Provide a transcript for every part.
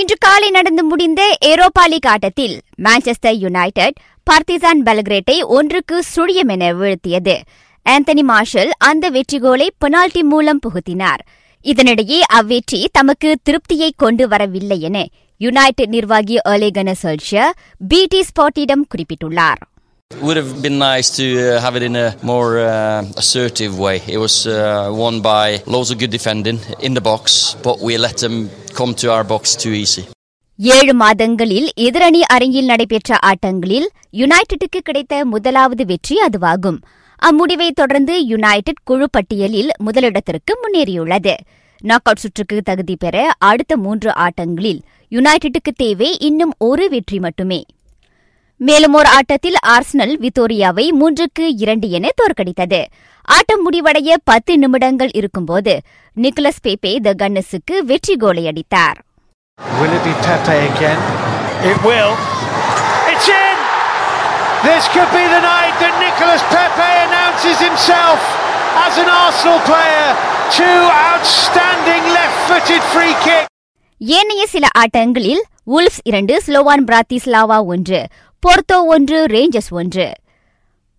இன்று காலை நடந்து முடிந்த ஏரோபா லீக் ஆட்டத்தில் மான்செஸ்டர் யுனைடெட் பார்த்திசான் பெல்கிரேட்டை ஒன்றுக்கு சுழியம் என வீழ்த்தியது. ஆந்தனி மார்ஷல் அந்த வெற்றி கோலை பெனால்டி மூலம் புகுத்தினார். இதனிடையே அவ்வெற்றி தமக்கு திருப்தியை கொண்டு வரவில்லை என யுனைடெட் நிர்வாகி ஒலேகன சல்ஷியர் பிடி ஸ்பாட்டிடம் குறிப்பிட்டுள்ளார். Would have been nice to uh, have it in a more uh, assertive way. It was uh, won by loads of good defending in the box, but we let them come to our box too easy. ஏழு மாதங்களில் எதிரணி அரங்கில் நடைபெற்ற ஆட்டங்களில் யுனைடெட்டுக்கு கிடைத்த முதலாவது வெற்றி அதுவாகும். அம்முடிவை தொடர்ந்து யுனைடெட் குழு பட்டியலில் முதலிடத்திற்கு முன்னேறியுள்ளது. நாக் அவுட் சுற்றுக்கு தகுதி பெற அடுத்த மூன்று ஆட்டங்களில் யுனைடெட்டுக்கு தேவை இன்னும் ஒரு வெற்றி மட்டுமே. மேலும் ஒரு ஆட்டத்தில் ஆர்சனல் வித்தோரியாவை மூன்றுக்கு இரண்டு என தோற்கடித்தது. ஆட்டம் முடிவடைய பத்து நிமிடங்கள் இருக்கும்போது நிக்கலஸ் பேபே த கன்னஸுக்கு வெற்றி கோலை அடித்தார் Will it be Pepe again? It will. It's in! This could be the night that Nicolas Pepe announces himself as an Arsenal player. Two outstanding left-footed free kicks. ஏனைய சில ஆட்டங்களில் உல்ஃப்ஸ் இரண்டு ஸ்லோவான் பிராத்திஸ்லாவா ஒன்று போர்த்தோ ஒன்று Rangers ஒன்று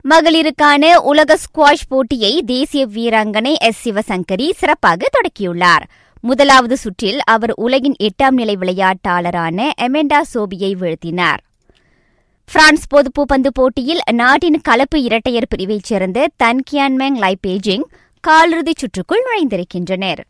மகளிருக்கான உலக ஸ்குவாஷ் போட்டியை தேசிய வீராங்கனை எஸ் சிவசங்கரி சிறப்பாக தொடக்கியுள்ளார். முதலாவது சுற்றில் அவர் உலகின் எட்டாம் நிலை விளையாட்டாளரான எமெண்டா சோபியை வீழ்த்தினார். பிரான்ஸ் பொதுப்பூப்பந்து போட்டியில் நாட்டின் கலப்பு இரட்டையர் பிரிவைச் சேர்ந்த தன் கியான்மேங் லை பேஜிங் காலிறுதிச் சுற்றுக்குள் நுழைந்திருக்கின்றனர்.